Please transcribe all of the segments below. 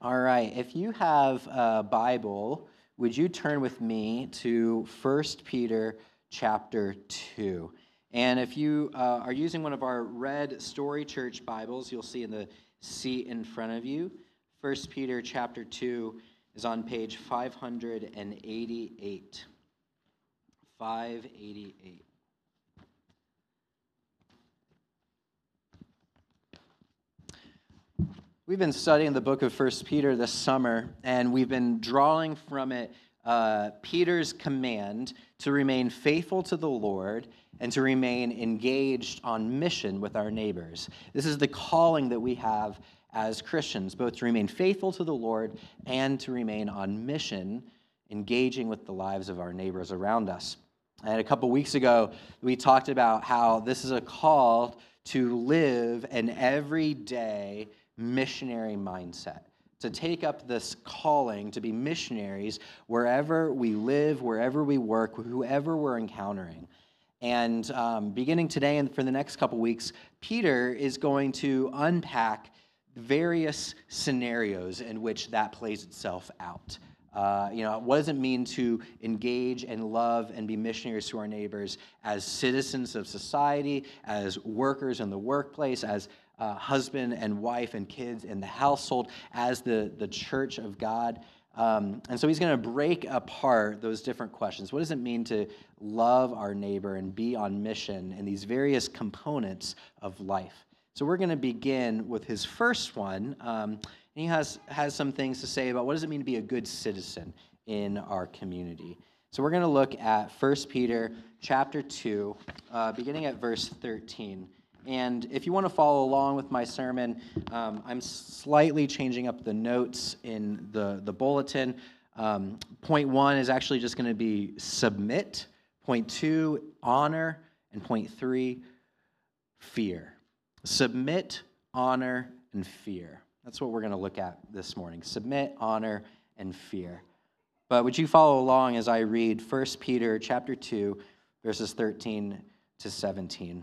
All right, if you have a Bible, would you turn with me to 1 Peter chapter 2? And if you uh, are using one of our red Story Church Bibles, you'll see in the seat in front of you, 1 Peter chapter 2 is on page 588. 588. We've been studying the book of First Peter this summer, and we've been drawing from it uh, Peter's command to remain faithful to the Lord and to remain engaged on mission with our neighbors. This is the calling that we have as Christians, both to remain faithful to the Lord and to remain on mission, engaging with the lives of our neighbors around us. And a couple weeks ago, we talked about how this is a call to live an everyday missionary mindset, to take up this calling to be missionaries wherever we live, wherever we work, whoever we're encountering. And um, beginning today and for the next couple weeks, Peter is going to unpack various scenarios in which that plays itself out. Uh, you know, what does it mean to engage and love and be missionaries to our neighbors as citizens of society, as workers in the workplace, as uh, husband and wife and kids in the household as the, the church of God. Um, and so he's going to break apart those different questions. What does it mean to love our neighbor and be on mission in these various components of life? So we're going to begin with his first one. Um, and he has, has some things to say about what does it mean to be a good citizen in our community. So we're going to look at 1 Peter chapter 2, uh, beginning at verse 13. And if you want to follow along with my sermon, um, I'm slightly changing up the notes in the, the bulletin. Um, point one is actually just going to be submit. Point two, honor. And point three, fear. Submit, honor, and fear. That's what we're going to look at this morning. Submit, honor, and fear. But would you follow along as I read 1 Peter chapter 2, verses 13 to 17?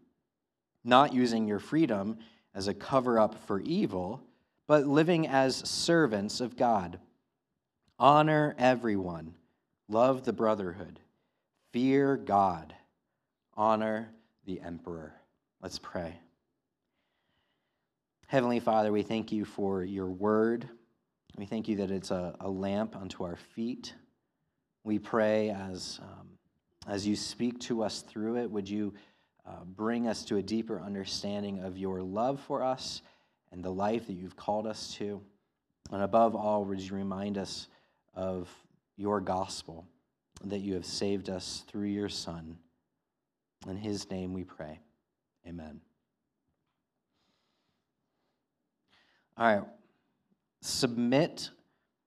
not using your freedom as a cover up for evil, but living as servants of God. Honor everyone, love the brotherhood, fear God, honor the emperor. Let's pray. Heavenly Father, we thank you for your word. We thank you that it's a, a lamp unto our feet. We pray as, um, as you speak to us through it, would you uh, bring us to a deeper understanding of your love for us and the life that you've called us to. And above all, would you remind us of your gospel, that you have saved us through your Son. In his name we pray. Amen. All right. Submit,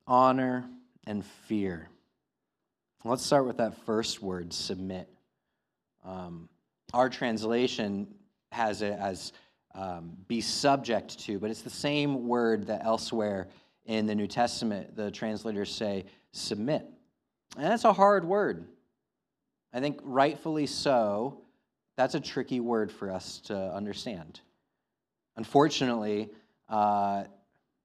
honor, and fear. Let's start with that first word, submit. Um, our translation has it as um, be subject to, but it's the same word that elsewhere in the New Testament the translators say submit. And that's a hard word. I think rightfully so. That's a tricky word for us to understand. Unfortunately, uh,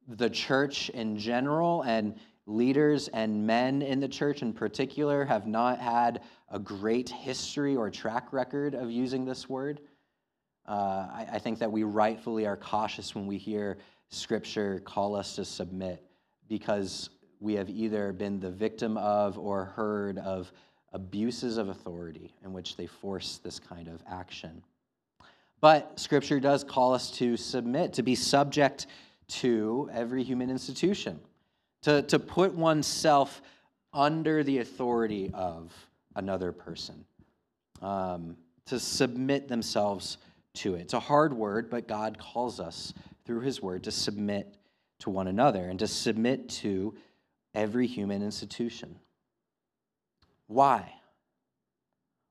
the church in general and leaders and men in the church in particular have not had a great history or track record of using this word. Uh, I, I think that we rightfully are cautious when we hear Scripture call us to submit because we have either been the victim of or heard of abuses of authority in which they force this kind of action. But Scripture does call us to submit, to be subject to every human institution, to, to put oneself under the authority of another person, um, to submit themselves to it. It's a hard word, but God calls us through His word to submit to one another and to submit to every human institution. Why?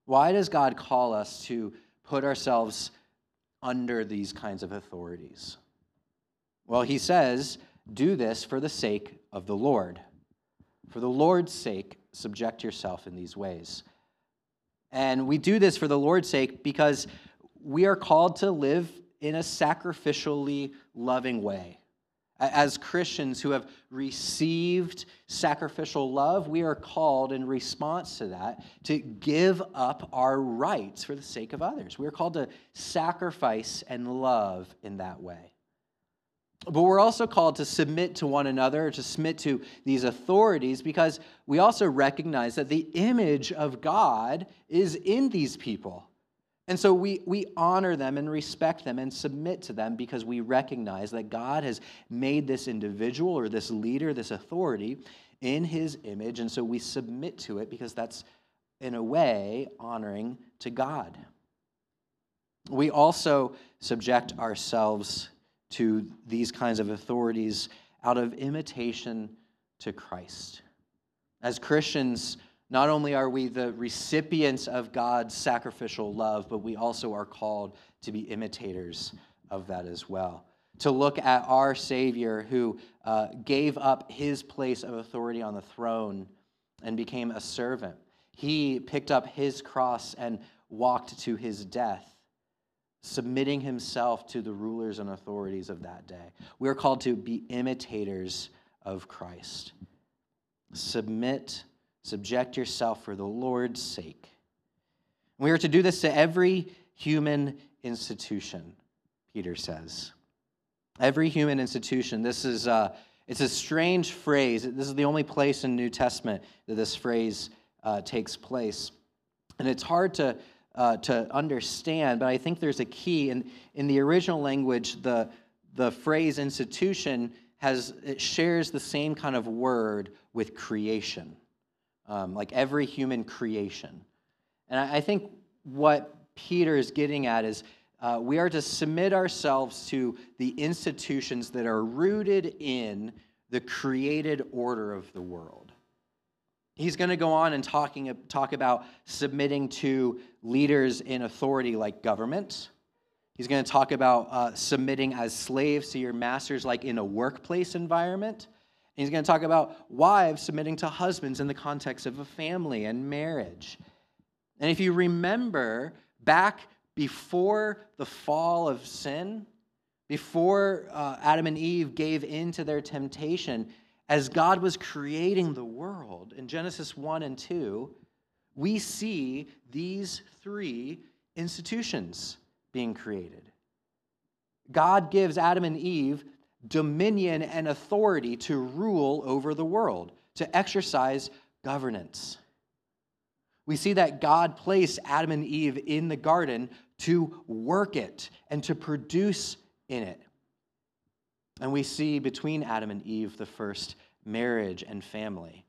Why does God call us to put ourselves under these kinds of authorities? Well, he says, do this for the sake of the Lord. For the Lord's sake, subject yourself in these ways. And we do this for the Lord's sake because we are called to live in a sacrificially loving way. As Christians who have received sacrificial love, we are called in response to that to give up our rights for the sake of others. We are called to sacrifice and love in that way. But we're also called to submit to one another, to submit to these authorities, because we also recognize that the image of God is in these people. And so we, we honor them and respect them and submit to them because we recognize that God has made this individual or this leader, this authority, in his image. And so we submit to it because that's, in a way, honoring to God. We also subject ourselves to these kinds of authorities out of imitation to Christ. As Christians, not only are we the recipients of God's sacrificial love, but we also are called to be imitators of that as well. To look at our Savior who uh, gave up his place of authority on the throne and became a servant. He picked up his cross and walked to his death submitting himself to the rulers and authorities of that day. We are called to be imitators of Christ. Submit, subject yourself for the Lord's sake. We are to do this to every human institution, Peter says. Every human institution. This is uh, it's a strange phrase. This is the only place in New Testament that this phrase uh, takes place. And it's hard to uh, to understand, but I think there's a key. In, in the original language, the, the phrase institution has, it shares the same kind of word with creation, um, like every human creation. And I, I, think what Peter is getting at is uh, we are to submit ourselves to the institutions that are rooted in the created order of the world. He's going to go on and talking, talk about submitting to leaders in authority like government. He's going to talk about uh, submitting as slaves to your masters, like in a workplace environment. And he's going to talk about wives submitting to husbands in the context of a family and marriage. And if you remember back before the fall of sin, before uh, Adam and Eve gave in to their temptation, as God was creating the world in Genesis 1 and 2, we see these three institutions being created. God gives Adam and Eve dominion and authority to rule over the world, to exercise governance. We see that God placed Adam and Eve in the garden to work it and to produce in it. And we see between Adam and Eve the first marriage and family.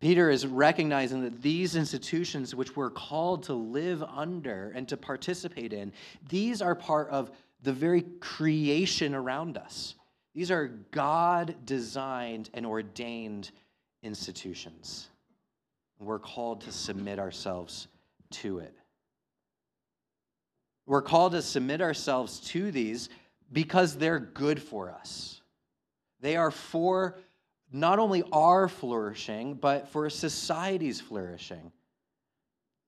Peter is recognizing that these institutions, which we're called to live under and to participate in, these are part of the very creation around us. These are God designed and ordained institutions. We're called to submit ourselves to it. We're called to submit ourselves to these because they're good for us. They are for not only our flourishing, but for society's flourishing.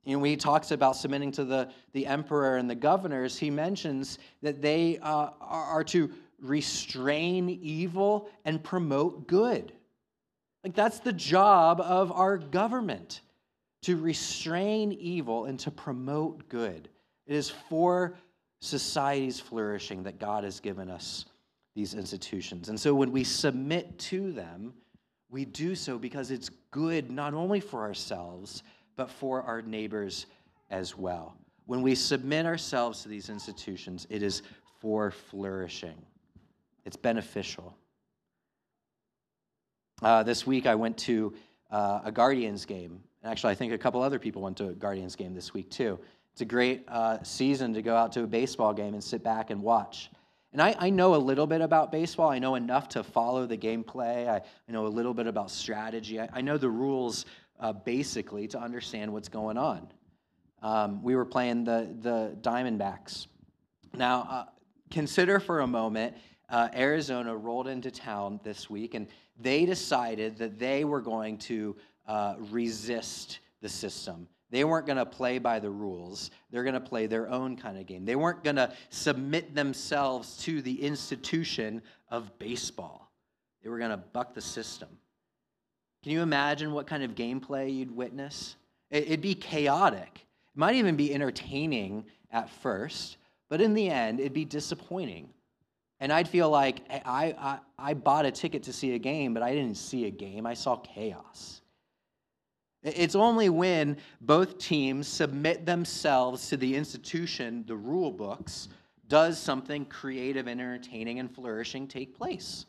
You know, when he talks about submitting to the, the emperor and the governors, he mentions that they uh, are, are to restrain evil and promote good. Like, that's the job of our government to restrain evil and to promote good. It is for society's flourishing that God has given us these institutions. And so when we submit to them, we do so because it's good not only for ourselves, but for our neighbors as well. When we submit ourselves to these institutions, it is for flourishing, it's beneficial. Uh, this week, I went to uh, a Guardians game. And Actually, I think a couple other people went to a Guardians game this week, too. It's a great uh, season to go out to a baseball game and sit back and watch. And I, I, know a little bit about baseball. I know enough to follow the gameplay. I, I know a little bit about strategy. I, I know the rules uh, basically to understand what's going on. Um, we were playing the, the Diamondbacks. Now, uh, consider for a moment uh, Arizona rolled into town this week and they decided that they were going to uh, resist the system. They weren't going to play by the rules. They're going to play their own kind of game. They weren't going to submit themselves to the institution of baseball. They were going to buck the system. Can you imagine what kind of gameplay you'd witness? It'd be chaotic. It might even be entertaining at first, but in the end, it'd be disappointing. And I'd feel like I, I, I bought a ticket to see a game, but I didn't see a game. I saw chaos. It's only when both teams submit themselves to the institution, the rule books, does something creative and entertaining and flourishing take place.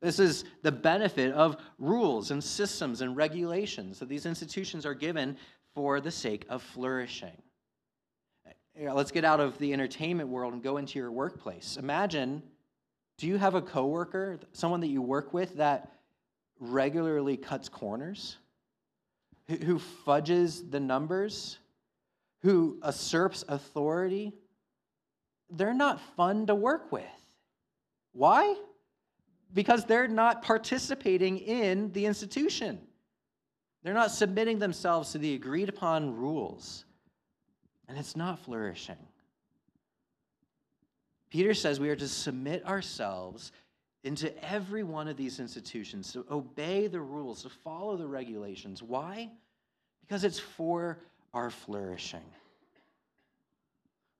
This is the benefit of rules and systems and regulations that these institutions are given for the sake of flourishing. Let's get out of the entertainment world and go into your workplace. Imagine do you have a coworker, someone that you work with that regularly cuts corners? Who fudges the numbers, who usurps authority, they're not fun to work with. Why? Because they're not participating in the institution. They're not submitting themselves to the agreed upon rules. And it's not flourishing. Peter says we are to submit ourselves into every one of these institutions, to obey the rules, to follow the regulations. Why? Because it's for our flourishing.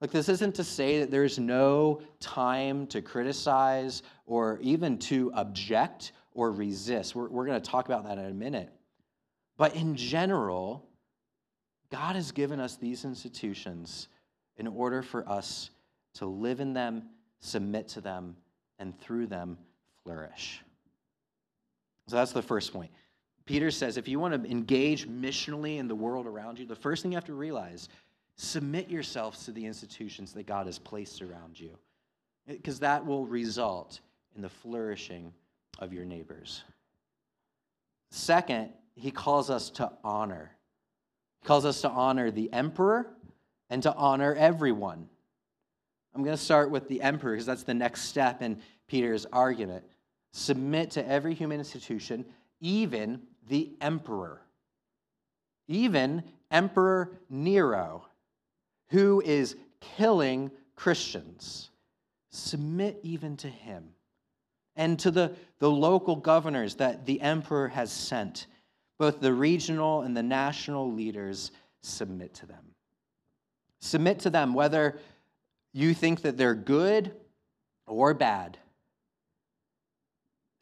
Like, this isn't to say that there's no time to criticize or even to object or resist. We're, we're going to talk about that in a minute. But in general, God has given us these institutions in order for us to live in them, submit to them, and through them flourish. So that's the first point. Peter says if you want to engage missionally in the world around you, the first thing you have to realize submit yourselves to the institutions that God has placed around you, because that will result in the flourishing of your neighbors. Second, he calls us to honor. He calls us to honor the emperor and to honor everyone. I'm going to start with the emperor because that's the next step in Peter's argument submit to every human institution, even the emperor, even Emperor Nero, who is killing Christians. Submit even to him and to the, the local governors that the emperor has sent. Both the regional and the national leaders submit to them. Submit to them whether you think that they're good or bad.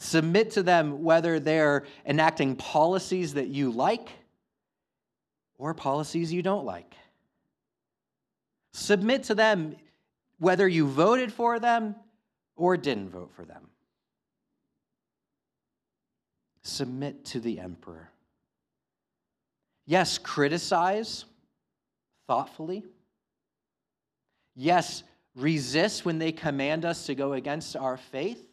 Submit to them whether they're enacting policies that you like or policies you don't like. Submit to them whether you voted for them or didn't vote for them. Submit to the emperor. Yes, criticize thoughtfully. Yes, resist when they command us to go against our faith.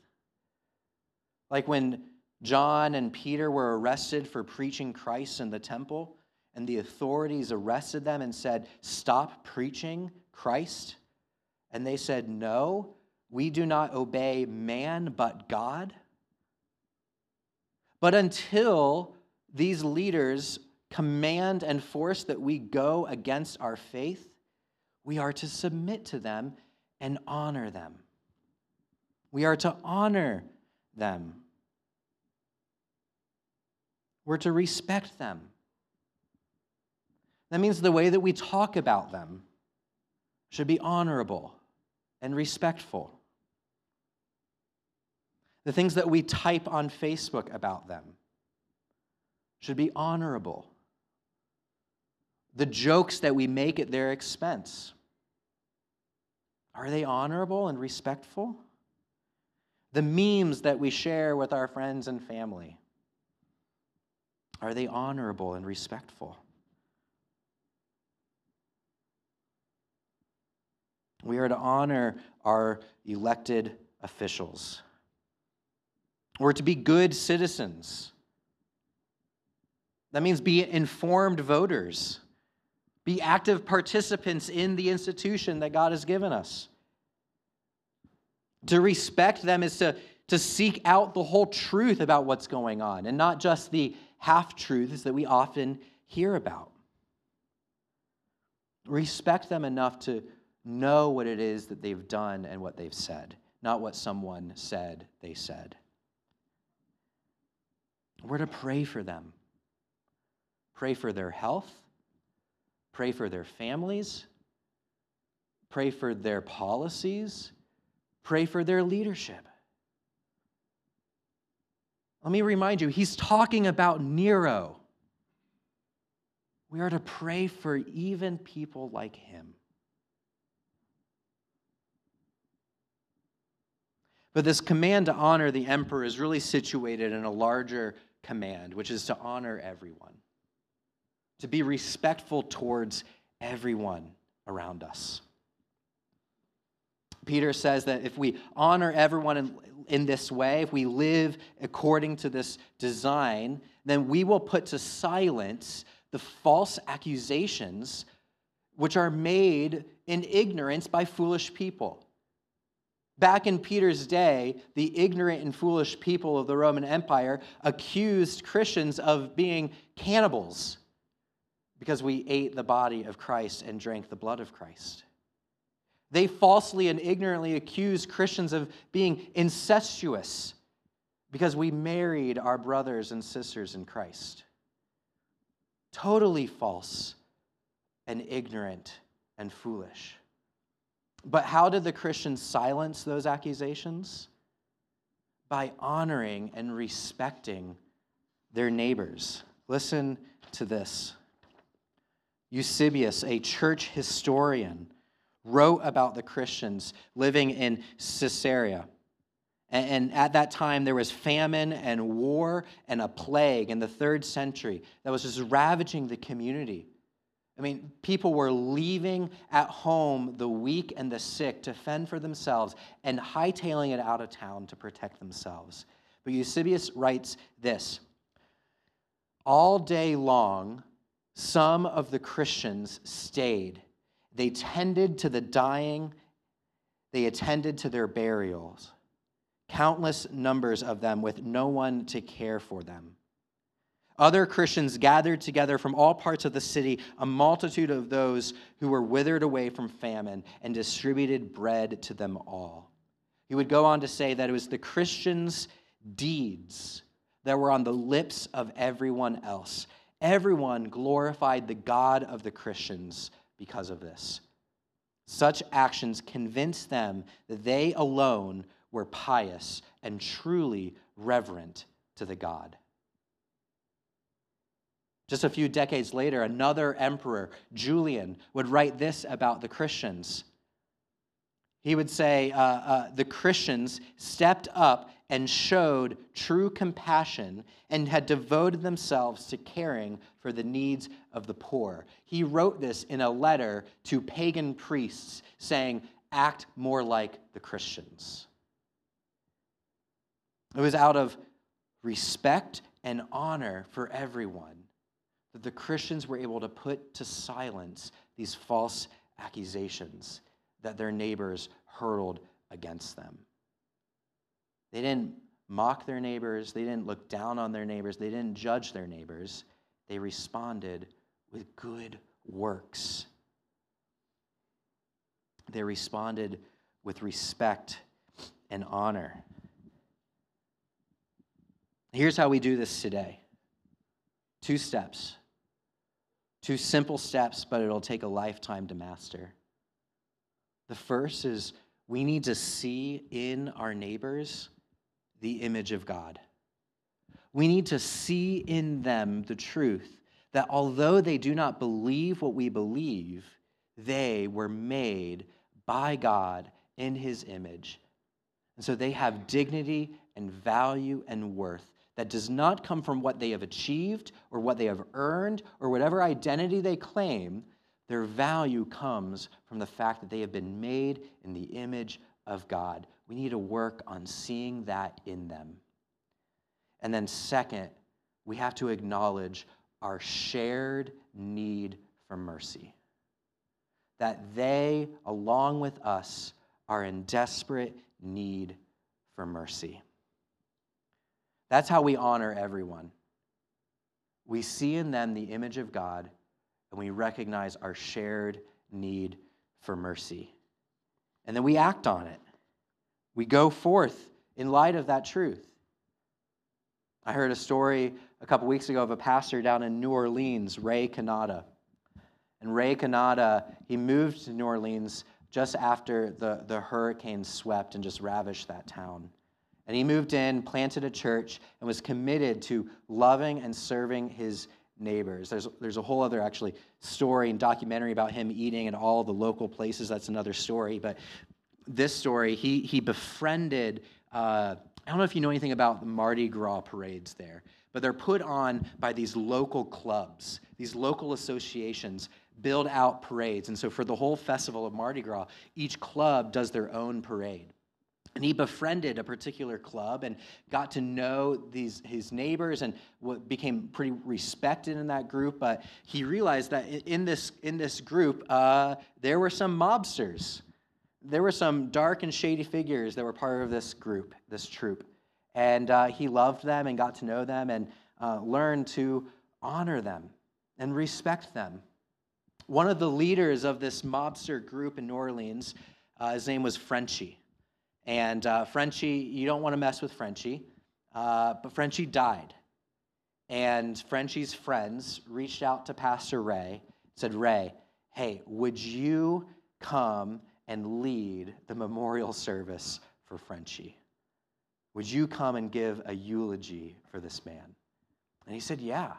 Like when John and Peter were arrested for preaching Christ in the temple, and the authorities arrested them and said, Stop preaching Christ. And they said, No, we do not obey man but God. But until these leaders command and force that we go against our faith, we are to submit to them and honor them. We are to honor them. We're to respect them. That means the way that we talk about them should be honorable and respectful. The things that we type on Facebook about them should be honorable. The jokes that we make at their expense are they honorable and respectful? The memes that we share with our friends and family, are they honorable and respectful? We are to honor our elected officials. We're to be good citizens. That means be informed voters, be active participants in the institution that God has given us. To respect them is to, to seek out the whole truth about what's going on and not just the half truths that we often hear about. Respect them enough to know what it is that they've done and what they've said, not what someone said they said. We're to pray for them. Pray for their health. Pray for their families. Pray for their policies. Pray for their leadership. Let me remind you, he's talking about Nero. We are to pray for even people like him. But this command to honor the emperor is really situated in a larger command, which is to honor everyone, to be respectful towards everyone around us. Peter says that if we honor everyone in, in this way, if we live according to this design, then we will put to silence the false accusations which are made in ignorance by foolish people. Back in Peter's day, the ignorant and foolish people of the Roman Empire accused Christians of being cannibals because we ate the body of Christ and drank the blood of Christ. They falsely and ignorantly accused Christians of being incestuous because we married our brothers and sisters in Christ. Totally false and ignorant and foolish. But how did the Christians silence those accusations? By honoring and respecting their neighbors. Listen to this. Eusebius, a church historian, wrote about the Christians living in Caesarea. And at that time, there was famine and war and a plague in the third century that was just ravaging the community. I mean, people were leaving at home the weak and the sick to fend for themselves and hightailing it out of town to protect themselves. But Eusebius writes this All day long, some of the Christians stayed. They tended to the dying, they attended to their burials, countless numbers of them with no one to care for them. Other Christians gathered together from all parts of the city, a multitude of those who were withered away from famine, and distributed bread to them all. He would go on to say that it was the Christians' deeds that were on the lips of everyone else. Everyone glorified the God of the Christians because of this. Such actions convinced them that they alone were pious and truly reverent to the God. Just a few decades later, another emperor, Julian, would write this about the Christians. He would say, uh, uh, The Christians stepped up and showed true compassion and had devoted themselves to caring for the needs of the poor. He wrote this in a letter to pagan priests saying, Act more like the Christians. It was out of respect and honor for everyone that the Christians were able to put to silence these false accusations that their neighbors hurled against them. They didn't mock their neighbors, they didn't look down on their neighbors, they didn't judge their neighbors. They responded with good works. They responded with respect and honor. Here's how we do this today two steps. Two simple steps, but it'll take a lifetime to master. The first is we need to see in our neighbors the image of God. We need to see in them the truth that although they do not believe what we believe, they were made by God in his image. And so they have dignity and value and worth that does not come from what they have achieved or what they have earned or whatever identity they claim. Their value comes from the fact that they have been made in the image of God. We need to work on seeing that in them. And then, second, we have to acknowledge our shared need for mercy. That they, along with us, are in desperate need for mercy. That's how we honor everyone. We see in them the image of God, and we recognize our shared need for mercy. And then we act on it. We go forth in light of that truth. I heard a story a couple weeks ago of a pastor down in New Orleans, Ray Cannata. And Ray Cannata, he moved to New Orleans just after the, the hurricane swept and just ravished that town. And he moved in, planted a church, and was committed to loving and serving his neighbors. There's, there's a whole other actually story and documentary about him eating in all the local places. That's another story. But this story, he, he befriended, uh, I don't know if you know anything about the Mardi Gras parades there, but they're put on by these local clubs, these local associations build out parades. And so for the whole festival of Mardi Gras, each club does their own parade. And he befriended a particular club and got to know these, his neighbors and became pretty respected in that group. But he realized that in this, in this group, uh, there were some mobsters. There were some dark and shady figures that were part of this group, this troop. And uh, he loved them and got to know them and uh, learned to honor them and respect them. One of the leaders of this mobster group in New Orleans, uh, his name was Frenchie. And uh, Frenchie, you don't want to mess with Frenchie, uh, but Frenchie died. And Frenchie's friends reached out to Pastor Ray, said, Ray, hey, would you come and lead the memorial service for Frenchie? Would you come and give a eulogy for this man? And he said, Yeah.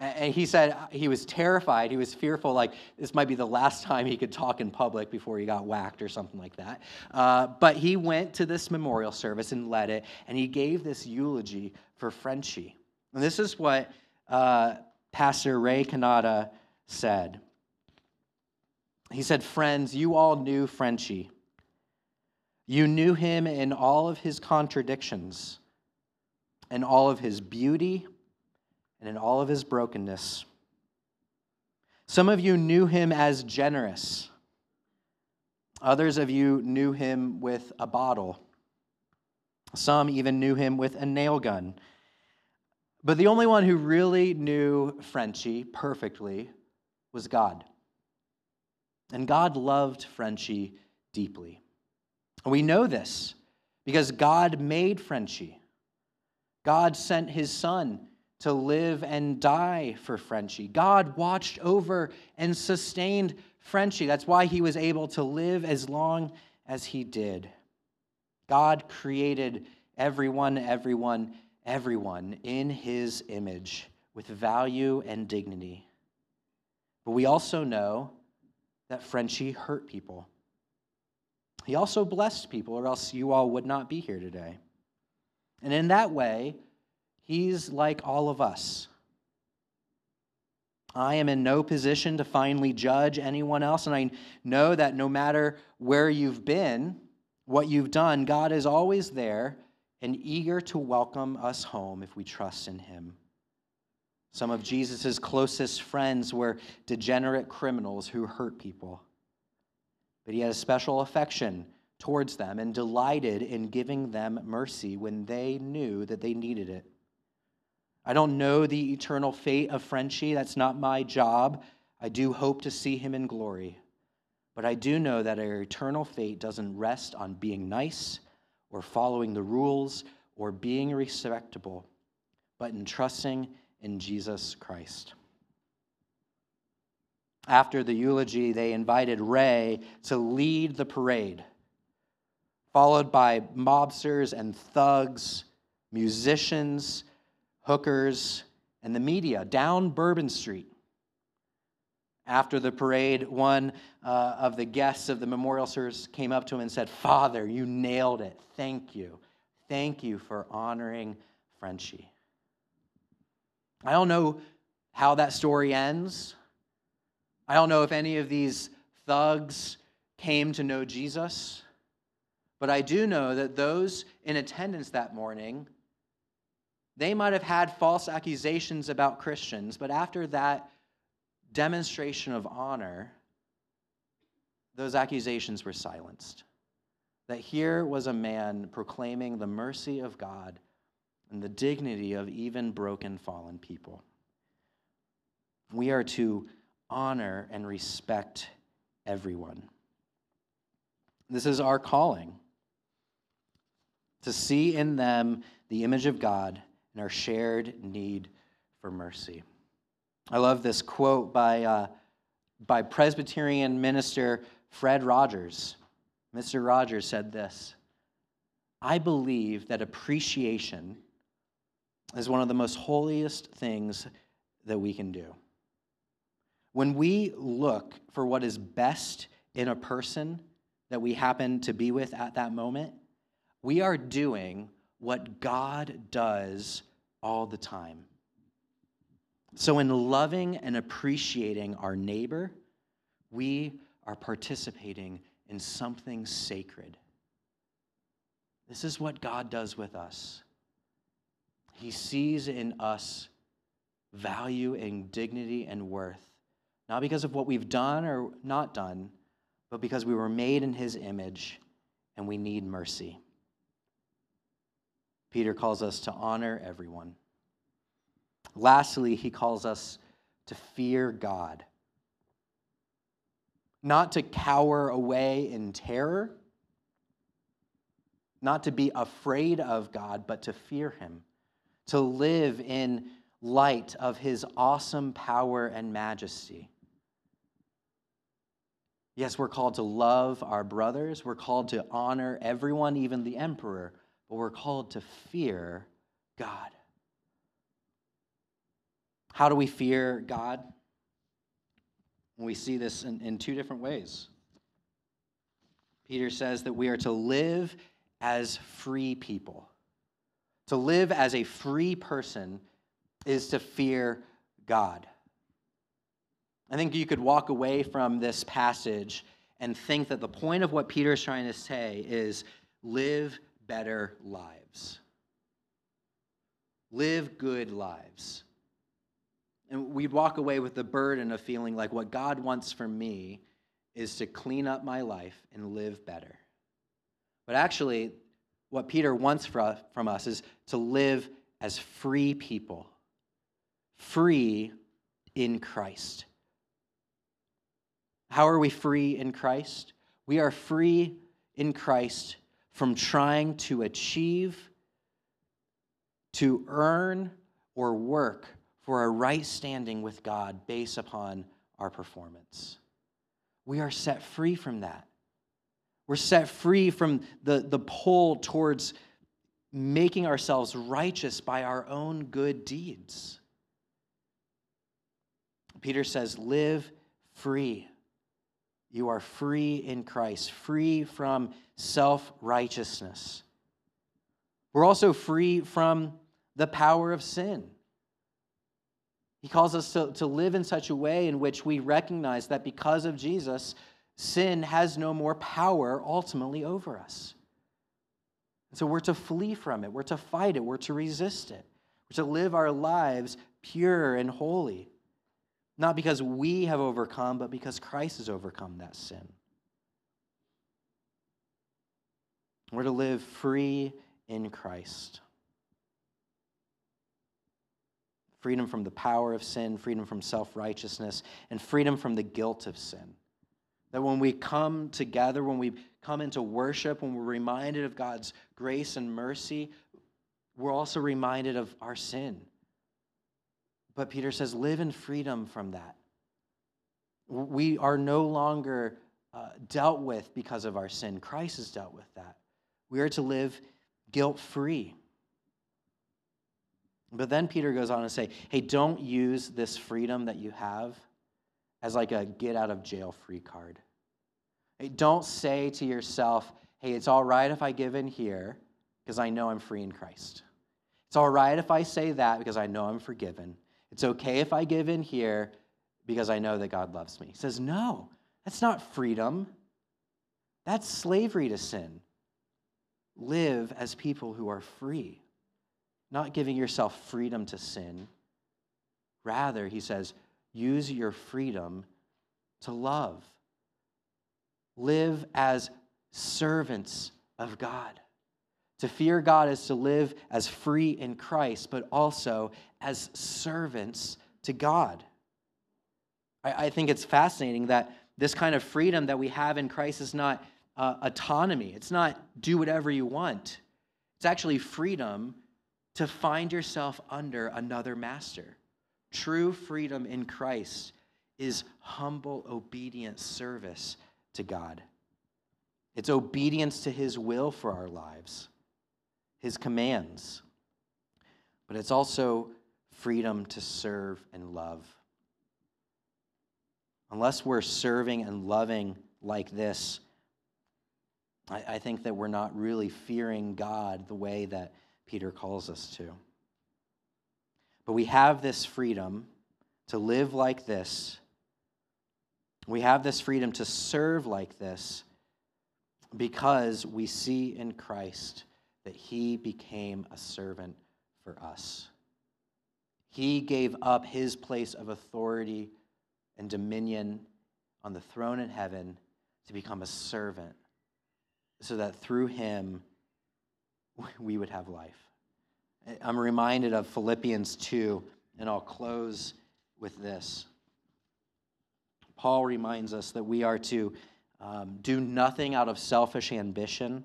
And he said he was terrified. He was fearful, like this might be the last time he could talk in public before he got whacked or something like that. Uh, but he went to this memorial service and led it, and he gave this eulogy for Frenchie. And this is what uh, Pastor Ray Cannata said. He said, Friends, you all knew Frenchie. You knew him in all of his contradictions, in all of his beauty and in all of his brokenness. Some of you knew him as generous. Others of you knew him with a bottle. Some even knew him with a nail gun. But the only one who really knew Frenchie perfectly was God. And God loved Frenchie deeply. And we know this because God made Frenchie. God sent his son to live and die for Frenchie. God watched over and sustained Frenchie. That's why he was able to live as long as he did. God created everyone, everyone, everyone in his image with value and dignity. But we also know that Frenchie hurt people. He also blessed people, or else you all would not be here today. And in that way, He's like all of us. I am in no position to finally judge anyone else, and I know that no matter where you've been, what you've done, God is always there and eager to welcome us home if we trust in Him. Some of Jesus' closest friends were degenerate criminals who hurt people. But he had a special affection towards them and delighted in giving them mercy when they knew that they needed it. I don't know the eternal fate of Frenchie. That's not my job. I do hope to see him in glory. But I do know that our eternal fate doesn't rest on being nice or following the rules or being respectable, but in trusting in Jesus Christ. After the eulogy, they invited Ray to lead the parade, followed by mobsters and thugs, musicians, hookers, and the media down Bourbon Street. After the parade, one uh, of the guests of the memorial service came up to him and said, Father, you nailed it. Thank you. Thank you for honoring Frenchie. I don't know how that story ends. I don't know if any of these thugs came to know Jesus. But I do know that those in attendance that morning, they might have had false accusations about Christians, but after that demonstration of honor, those accusations were silenced. That here was a man proclaiming the mercy of God and the dignity of even broken, fallen people. We are to honor and respect everyone. This is our calling to see in them the image of God and our shared need for mercy. I love this quote by, uh, by Presbyterian minister Fred Rogers. Mr. Rogers said this I believe that appreciation is one of the most holiest things that we can do. When we look for what is best in a person that we happen to be with at that moment, we are doing what God does all the time. So, in loving and appreciating our neighbor, we are participating in something sacred. This is what God does with us. He sees in us value and dignity and worth, not because of what we've done or not done, but because we were made in His image and we need mercy. Peter calls us to honor everyone. Lastly, he calls us to fear God. Not to cower away in terror, not to be afraid of God, but to fear him, to live in light of his awesome power and majesty. Yes, we're called to love our brothers. We're called to honor everyone, even the emperor but we're called to fear God. How do we fear God? We see this in, in two different ways. Peter says that we are to live as free people. To live as a free person is to fear God. I think you could walk away from this passage and think that the point of what Peter is trying to say is live better lives. Live good lives. And we'd walk away with the burden of feeling like what God wants for me is to clean up my life and live better. But actually, what Peter wants from us is to live as free people, free in Christ. How are we free in Christ? We are free in Christ from trying to achieve, to earn, or work for a right standing with God based upon our performance. We are set free from that. We're set free from the, the pull towards making ourselves righteous by our own good deeds. Peter says, Live free. You are free in Christ, free from self righteousness. We're also free from the power of sin. He calls us to, to live in such a way in which we recognize that because of Jesus, sin has no more power ultimately over us. And so we're to flee from it, we're to fight it, we're to resist it, we're to live our lives pure and holy. Not because we have overcome, but because Christ has overcome that sin. We're to live free in Christ. Freedom from the power of sin, freedom from self righteousness, and freedom from the guilt of sin. That when we come together, when we come into worship, when we're reminded of God's grace and mercy, we're also reminded of our sin. But Peter says, live in freedom from that. We are no longer uh, dealt with because of our sin. Christ has dealt with that. We are to live guilt free. But then Peter goes on to say, hey, don't use this freedom that you have as like a get out of jail free card. Don't say to yourself, hey, it's all right if I give in here because I know I'm free in Christ. It's all right if I say that because I know I'm forgiven. It's okay if I give in here because I know that God loves me. He says, no, that's not freedom. That's slavery to sin. live as people who are free, not giving yourself freedom to sin. Rather, he says, use your freedom to love. Live as servants of God. To fear God is to live as free in Christ, but also as servants to God. I, I think it's fascinating that this kind of freedom that we have in Christ is not uh, autonomy, it's not do whatever you want. It's actually freedom to find yourself under another master. True freedom in Christ is humble, obedient service to God. It's obedience to his will for our lives, his commands. But it's also freedom to serve and love. Unless we're serving and loving like this, I, I think that we're not really fearing God the way that Peter calls us to. But we have this freedom to live like this. We have this freedom to serve like this because we see in Christ that he became a servant for us. He gave up his place of authority and dominion on the throne in heaven to become a servant so that through him we would have life. I'm reminded of Philippians 2, and I'll close with this. Paul reminds us that we are to um, do nothing out of selfish ambition,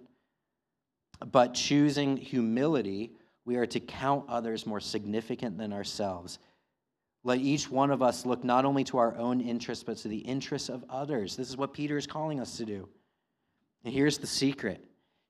but choosing humility, we are to count others more significant than ourselves. Let each one of us look not only to our own interests, but to the interests of others. This is what Peter is calling us to do. And here's the secret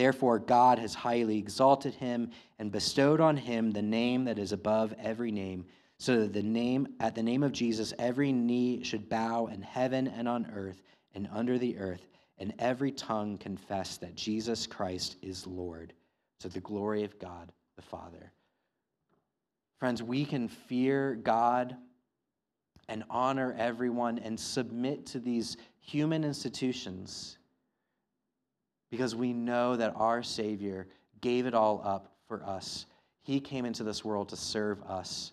Therefore, God has highly exalted him and bestowed on him the name that is above every name, so that the name, at the name of Jesus every knee should bow in heaven and on earth and under the earth and every tongue confess that Jesus Christ is Lord to the glory of God the Father. Friends, we can fear God and honor everyone and submit to these human institutions because we know that our Savior gave it all up for us. He came into this world to serve us,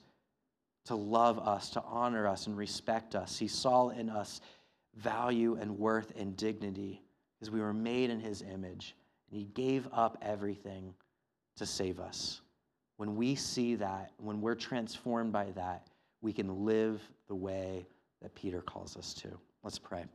to love us, to honor us, and respect us. He saw in us value and worth and dignity because we were made in his image and he gave up everything to save us. When we see that, when we're transformed by that, we can live the way that Peter calls us to. Let's pray.